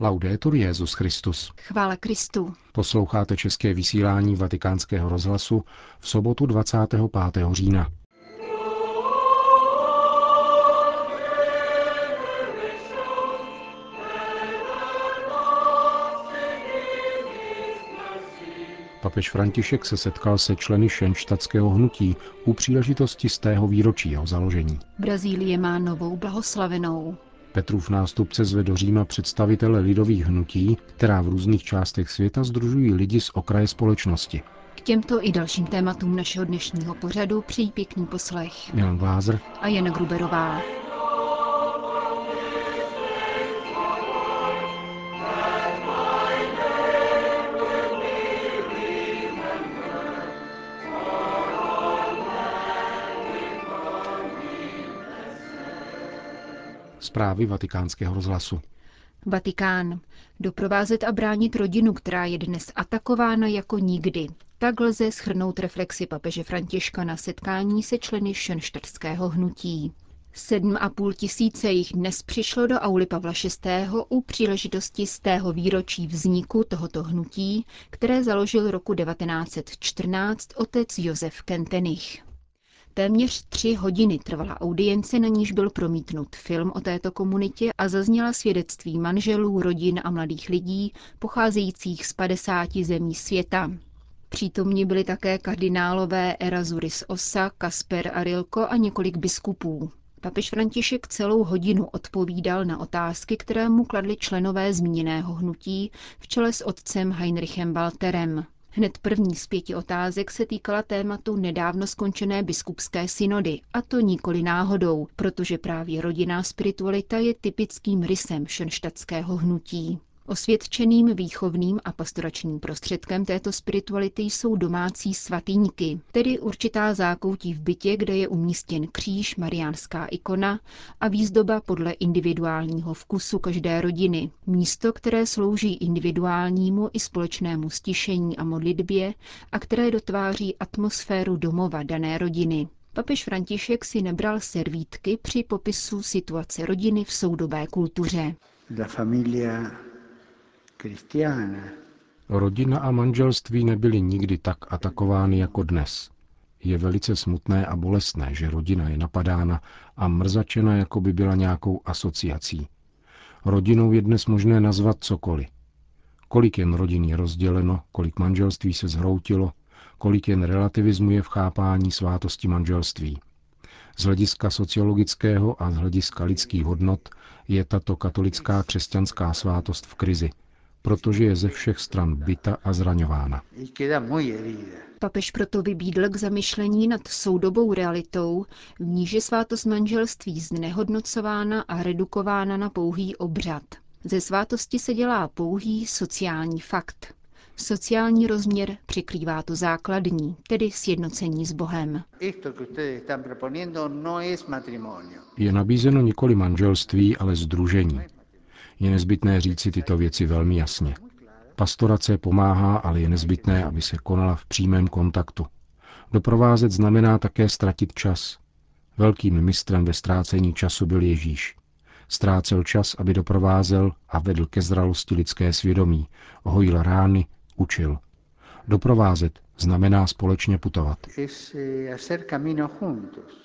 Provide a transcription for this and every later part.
Laudetur Jezus Christus. Chvála Kristu. Posloucháte české vysílání Vatikánského rozhlasu v sobotu 25. října. Papež František se setkal se členy šenštatského hnutí u příležitosti z tého výročí jeho založení. Brazílie má novou blahoslavenou. Petrův nástupce zve do Říma představitele lidových hnutí, která v různých částech světa združují lidi z okraje společnosti. K těmto i dalším tématům našeho dnešního pořadu přijí pěkný poslech. Milan Glázer a Jana Gruberová. Zprávy vatikánského rozhlasu. Vatikán. Doprovázet a bránit rodinu, která je dnes atakována jako nikdy. Tak lze schrnout reflexi papeže Františka na setkání se členy šenštatského hnutí. Sedm a půl tisíce jich dnes přišlo do auly Pavla VI. u příležitosti z tého výročí vzniku tohoto hnutí, které založil roku 1914 otec Josef Kentenich. Téměř tři hodiny trvala audience, na níž byl promítnut film o této komunitě a zazněla svědectví manželů, rodin a mladých lidí pocházejících z 50 zemí světa. Přítomní byli také kardinálové Erazuris Osa, Kasper Arilko a několik biskupů. Papež František celou hodinu odpovídal na otázky, které mu kladli členové zmíněného hnutí v čele s otcem Heinrichem Walterem. Hned první z pěti otázek se týkala tématu nedávno skončené biskupské synody, a to nikoli náhodou, protože právě rodinná spiritualita je typickým rysem šenštatského hnutí. Osvědčeným výchovným a pastoračním prostředkem této spirituality jsou domácí svatýňky, tedy určitá zákoutí v bytě, kde je umístěn kříž, mariánská ikona a výzdoba podle individuálního vkusu každé rodiny. Místo, které slouží individuálnímu i společnému stišení a modlitbě a které dotváří atmosféru domova dané rodiny. Papež František si nebral servítky při popisu situace rodiny v soudobé kultuře. La familia Rodina a manželství nebyly nikdy tak atakovány jako dnes. Je velice smutné a bolestné, že rodina je napadána a mrzačena, jako by byla nějakou asociací. Rodinou je dnes možné nazvat cokoliv. Kolik jen rodin je rozděleno, kolik manželství se zhroutilo, kolik jen relativismu je v chápání svátosti manželství. Z hlediska sociologického a z hlediska lidských hodnot je tato katolická křesťanská svátost v krizi – protože je ze všech stran byta a zraňována. Papež proto vybídl k zamyšlení nad soudobou realitou, v níž je svátost manželství znehodnocována a redukována na pouhý obřad. Ze svátosti se dělá pouhý sociální fakt. Sociální rozměr přikrývá to základní, tedy sjednocení s Bohem. No je nabízeno nikoli manželství, ale združení. Je nezbytné říci tyto věci velmi jasně. Pastorace pomáhá, ale je nezbytné, aby se konala v přímém kontaktu. Doprovázet znamená také ztratit čas. Velkým mistrem ve ztrácení času byl Ježíš. Ztrácel čas, aby doprovázel a vedl ke zralosti lidské svědomí, hojil rány, učil. Doprovázet znamená společně putovat.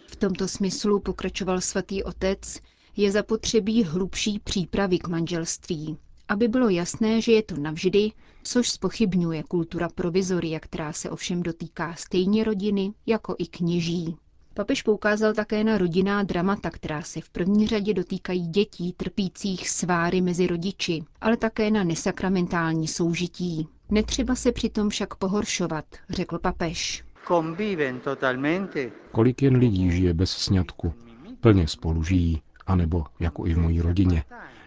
V tomto smyslu pokračoval svatý otec, je zapotřebí hlubší přípravy k manželství, aby bylo jasné, že je to navždy, což spochybňuje kultura provizoria, která se ovšem dotýká stejně rodiny jako i kněží. Papež poukázal také na rodinná dramata, která se v první řadě dotýkají dětí trpících sváry mezi rodiči, ale také na nesakramentální soužití. Netřeba se přitom však pohoršovat, řekl papež. Kolik jen lidí žije bez sňatku, plně spolu žijí, anebo, jako i v mojí rodině,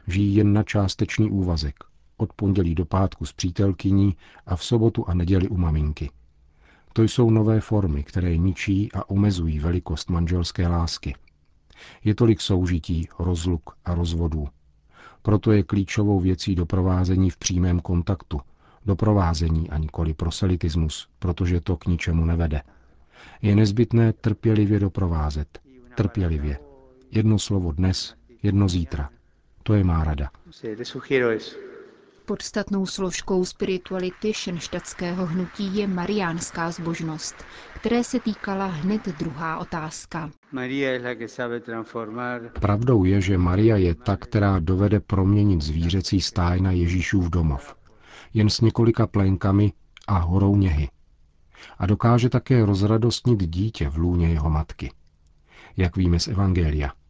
žijí jen na částečný úvazek, od pondělí do pátku s přítelkyní a v sobotu a neděli u maminky. To jsou nové formy, které ničí a omezují velikost manželské lásky. Je tolik soužití, rozluk a rozvodů. Proto je klíčovou věcí doprovázení v přímém kontaktu, doprovázení a nikoli proselitismus, protože to k ničemu nevede. Je nezbytné trpělivě doprovázet, trpělivě, Jedno slovo dnes, jedno zítra. To je má rada. Podstatnou složkou spirituality šenštatského hnutí je mariánská zbožnost, které se týkala hned druhá otázka. Pravdou je, že Maria je ta, která dovede proměnit zvířecí stáj na Ježíšův domov. Jen s několika plenkami a horou něhy. A dokáže také rozradostnit dítě v lůně jeho matky. Jak víme z Evangelia.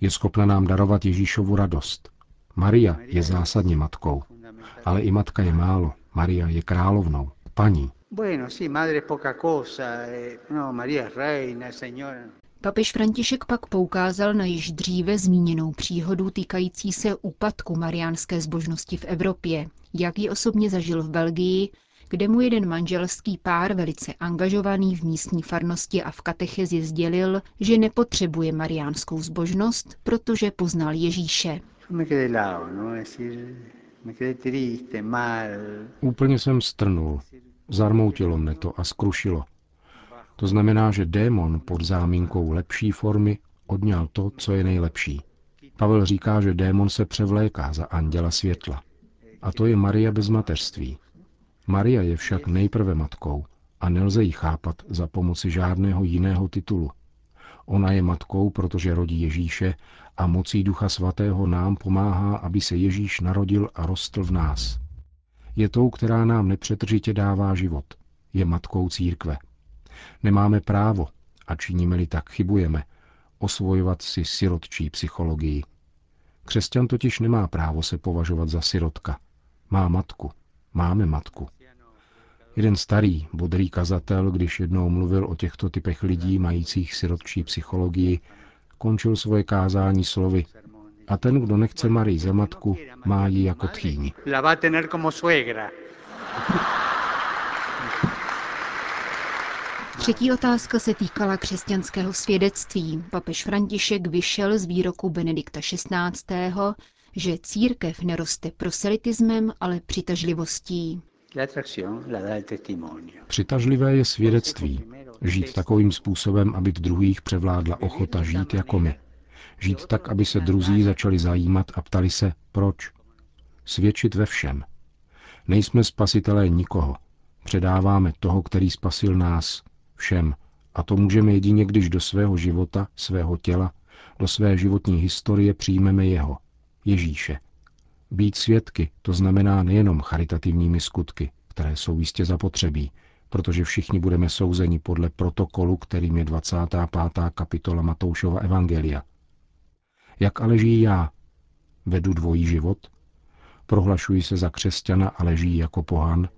Je schopna nám darovat Ježíšovu radost. Maria je zásadně matkou, ale i matka je málo. Maria je královnou, paní. Eh, no, Papež František pak poukázal na již dříve zmíněnou příhodu týkající se úpadku mariánské zbožnosti v Evropě, jak ji osobně zažil v Belgii, kde mu jeden manželský pár, velice angažovaný v místní farnosti a v katechezi, sdělil, že nepotřebuje mariánskou zbožnost, protože poznal Ježíše. Úplně jsem strnul. Zarmoutilo mne to a skrušilo. To znamená, že démon pod záminkou lepší formy odňal to, co je nejlepší. Pavel říká, že démon se převléká za anděla světla. A to je Maria bez mateřství. Maria je však nejprve matkou a nelze ji chápat za pomoci žádného jiného titulu. Ona je matkou, protože rodí Ježíše a mocí Ducha Svatého nám pomáhá, aby se Ježíš narodil a rostl v nás. Je tou, která nám nepřetržitě dává život. Je matkou církve. Nemáme právo, a činíme-li tak chybujeme, osvojovat si sirotčí psychologii. Křesťan totiž nemá právo se považovat za sirotka. Má matku. Máme matku. Jeden starý, bodrý kazatel, když jednou mluvil o těchto typech lidí majících sirotčí psychologii, končil svoje kázání slovy a ten, kdo nechce Marii za matku, má ji jako tchýni. Třetí otázka se týkala křesťanského svědectví. Papež František vyšel z výroku Benedikta XVI., že církev neroste proselitismem, ale přitažlivostí. Přitažlivé je svědectví. Žít takovým způsobem, aby v druhých převládla ochota žít jako my. Žít tak, aby se druzí začali zajímat a ptali se, proč. Svědčit ve všem. Nejsme spasitelé nikoho. Předáváme toho, který spasil nás, všem. A to můžeme jedině, když do svého života, svého těla, do své životní historie přijmeme jeho, Ježíše. Být svědky, to znamená nejenom charitativními skutky, které jsou jistě zapotřebí, protože všichni budeme souzeni podle protokolu, kterým je 25. kapitola Matoušova Evangelia. Jak ale žijí já? Vedu dvojí život? Prohlašuji se za křesťana, ale žijí jako pohan?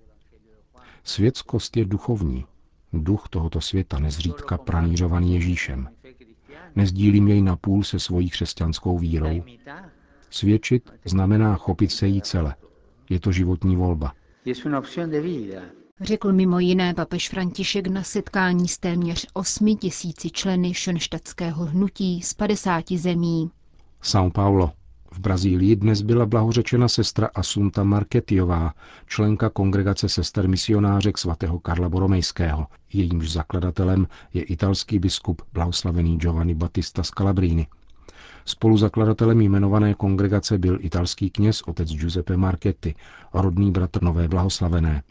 Světskost je duchovní. Duch tohoto světa nezřídka pranířovaný Ježíšem. Nezdílím jej napůl se svojí křesťanskou vírou. Svědčit znamená chopit se jí celé. Je to životní volba. Řekl mimo jiné papež František na setkání s téměř 8 tisíci členy šonštatského hnutí z 50 zemí. São Paulo. V Brazílii dnes byla blahořečena sestra Asunta Marketiová, členka kongregace sester misionářek svatého Karla Boromejského. Jejímž zakladatelem je italský biskup blahoslavený Giovanni Battista Scalabrini. Spoluzakladatelem jmenované kongregace byl italský kněz otec Giuseppe Marchetti, rodný bratr Nové blahoslavené.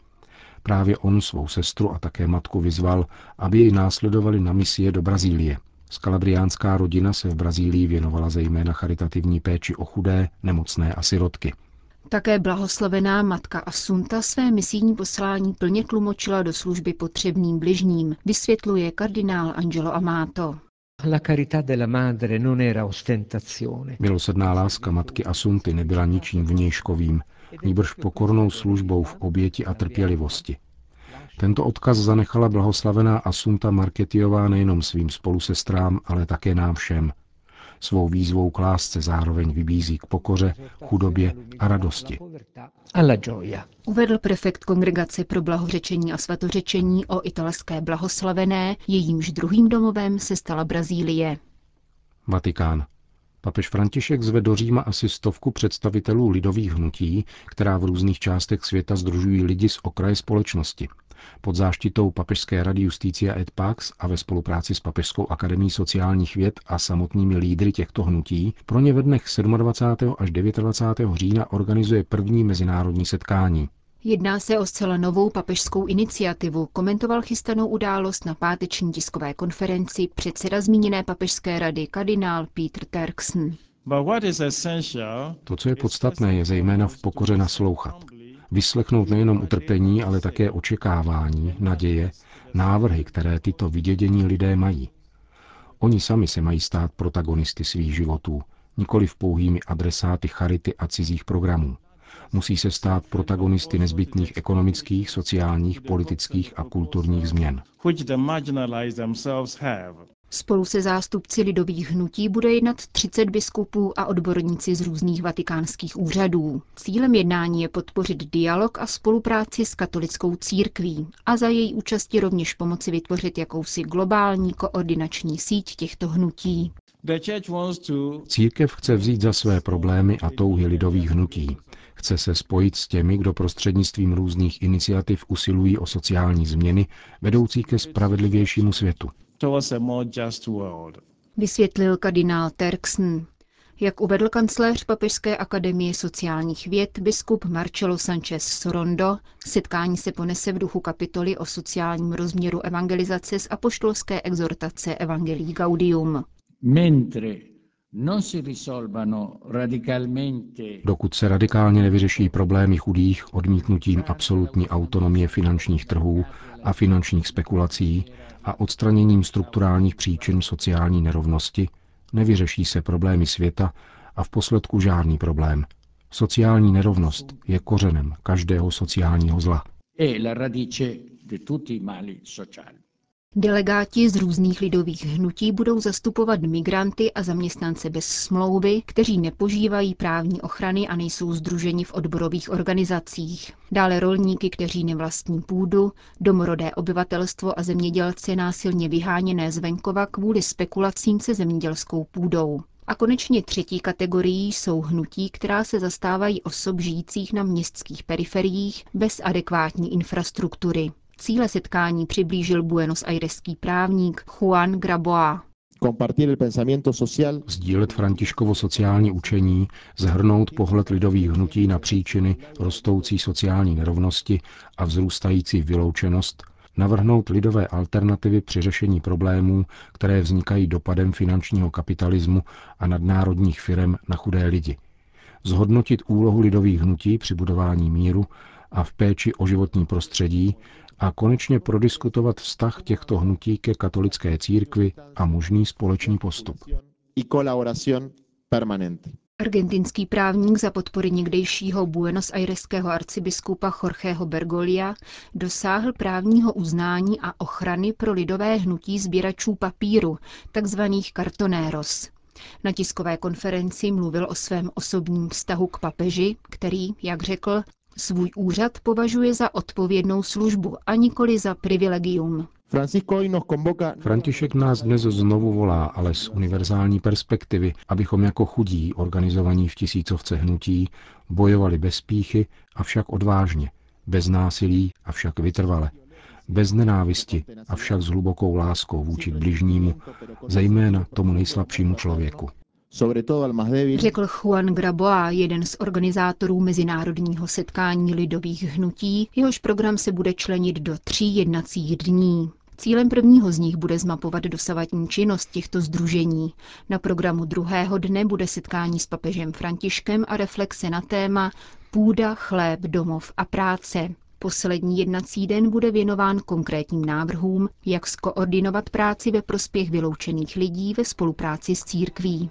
Právě on svou sestru a také matku vyzval, aby jej následovali na misie do Brazílie. Skalabriánská rodina se v Brazílii věnovala zejména charitativní péči o chudé, nemocné a sirotky. Také blahoslavená matka Asunta své misijní poslání plně tlumočila do služby potřebným bližním, vysvětluje kardinál Angelo Amato. Milosrdná láska matky Asunty nebyla ničím vnějškovým, níbrž pokornou službou v oběti a trpělivosti. Tento odkaz zanechala blahoslavená Asunta Marketiová nejenom svým spolusestrám, ale také nám všem. Svou výzvou k lásce zároveň vybízí k pokoře, chudobě a radosti. Uvedl prefekt Kongregace pro blahořečení a svatořečení o italské blahoslavené, jejímž druhým domovem se stala Brazílie. Vatikán. Papež František zve do Říma asi stovku představitelů lidových hnutí, která v různých částech světa združují lidi z okraje společnosti. Pod záštitou Papežské rady Justícia et Pax a ve spolupráci s Papežskou akademí sociálních věd a samotnými lídry těchto hnutí pro ně ve dnech 27. až 29. října organizuje první mezinárodní setkání. Jedná se o zcela novou papežskou iniciativu, komentoval chystanou událost na páteční tiskové konferenci předseda zmíněné papežské rady kardinál Peter Terksen. To, co je podstatné, je zejména v pokoře naslouchat. Vyslechnout nejenom utrpení, ale také očekávání, naděje, návrhy, které tyto vydědění lidé mají. Oni sami se mají stát protagonisty svých životů, nikoli v pouhými adresáty charity a cizích programů musí se stát protagonisty nezbytných ekonomických, sociálních, politických a kulturních změn. Spolu se zástupci lidových hnutí bude jednat 30 biskupů a odborníci z různých vatikánských úřadů. Cílem jednání je podpořit dialog a spolupráci s katolickou církví a za její účasti rovněž pomoci vytvořit jakousi globální koordinační síť těchto hnutí. Církev chce vzít za své problémy a touhy lidových hnutí. Chce se spojit s těmi, kdo prostřednictvím různých iniciativ usilují o sociální změny vedoucí ke spravedlivějšímu světu. Vysvětlil kardinál Terksen. Jak uvedl kancléř Papežské akademie sociálních věd biskup Marcelo Sanchez Sorondo, setkání se ponese v duchu kapitoly o sociálním rozměru evangelizace z apoštolské exhortace Evangelii Gaudium. Dokud se radikálně nevyřeší problémy chudých odmítnutím absolutní autonomie finančních trhů a finančních spekulací a odstraněním strukturálních příčin sociální nerovnosti, nevyřeší se problémy světa a v posledku žádný problém. Sociální nerovnost je kořenem každého sociálního zla. Delegáti z různých lidových hnutí budou zastupovat migranty a zaměstnance bez smlouvy, kteří nepožívají právní ochrany a nejsou združeni v odborových organizacích. Dále rolníky, kteří nevlastní půdu, domorodé obyvatelstvo a zemědělce násilně vyháněné z venkova kvůli spekulacím se zemědělskou půdou. A konečně třetí kategorií jsou hnutí, která se zastávají osob žijících na městských periferiích bez adekvátní infrastruktury. Cíle setkání přiblížil Buenos Aireský právník Juan Graboa. Sdílet Františkovo sociální učení, zhrnout pohled lidových hnutí na příčiny rostoucí sociální nerovnosti a vzrůstající vyloučenost, navrhnout lidové alternativy při řešení problémů, které vznikají dopadem finančního kapitalismu a nadnárodních firm na chudé lidi. Zhodnotit úlohu lidových hnutí při budování míru a v péči o životní prostředí a konečně prodiskutovat vztah těchto hnutí ke katolické církvi a možný společný postup. Argentinský právník za podpory někdejšího Buenos Aireského arcibiskupa Jorgeho Bergolia dosáhl právního uznání a ochrany pro lidové hnutí sběračů papíru, takzvaných kartonéros. Na tiskové konferenci mluvil o svém osobním vztahu k papeži, který, jak řekl, Svůj úřad považuje za odpovědnou službu a nikoli za privilegium. František nás dnes znovu volá, ale z univerzální perspektivy, abychom jako chudí, organizovaní v tisícovce hnutí, bojovali bez píchy, avšak odvážně, bez násilí, avšak vytrvale, bez nenávisti, avšak s hlubokou láskou vůči bližnímu, zejména tomu nejslabšímu člověku. Řekl Juan Graboa, jeden z organizátorů mezinárodního setkání lidových hnutí, jehož program se bude členit do tří jednacích dní. Cílem prvního z nich bude zmapovat dosavadní činnost těchto združení. Na programu druhého dne bude setkání s papežem Františkem a reflexe na téma Půda, chléb, domov a práce. Poslední jednací den bude věnován konkrétním návrhům, jak skoordinovat práci ve prospěch vyloučených lidí ve spolupráci s církví.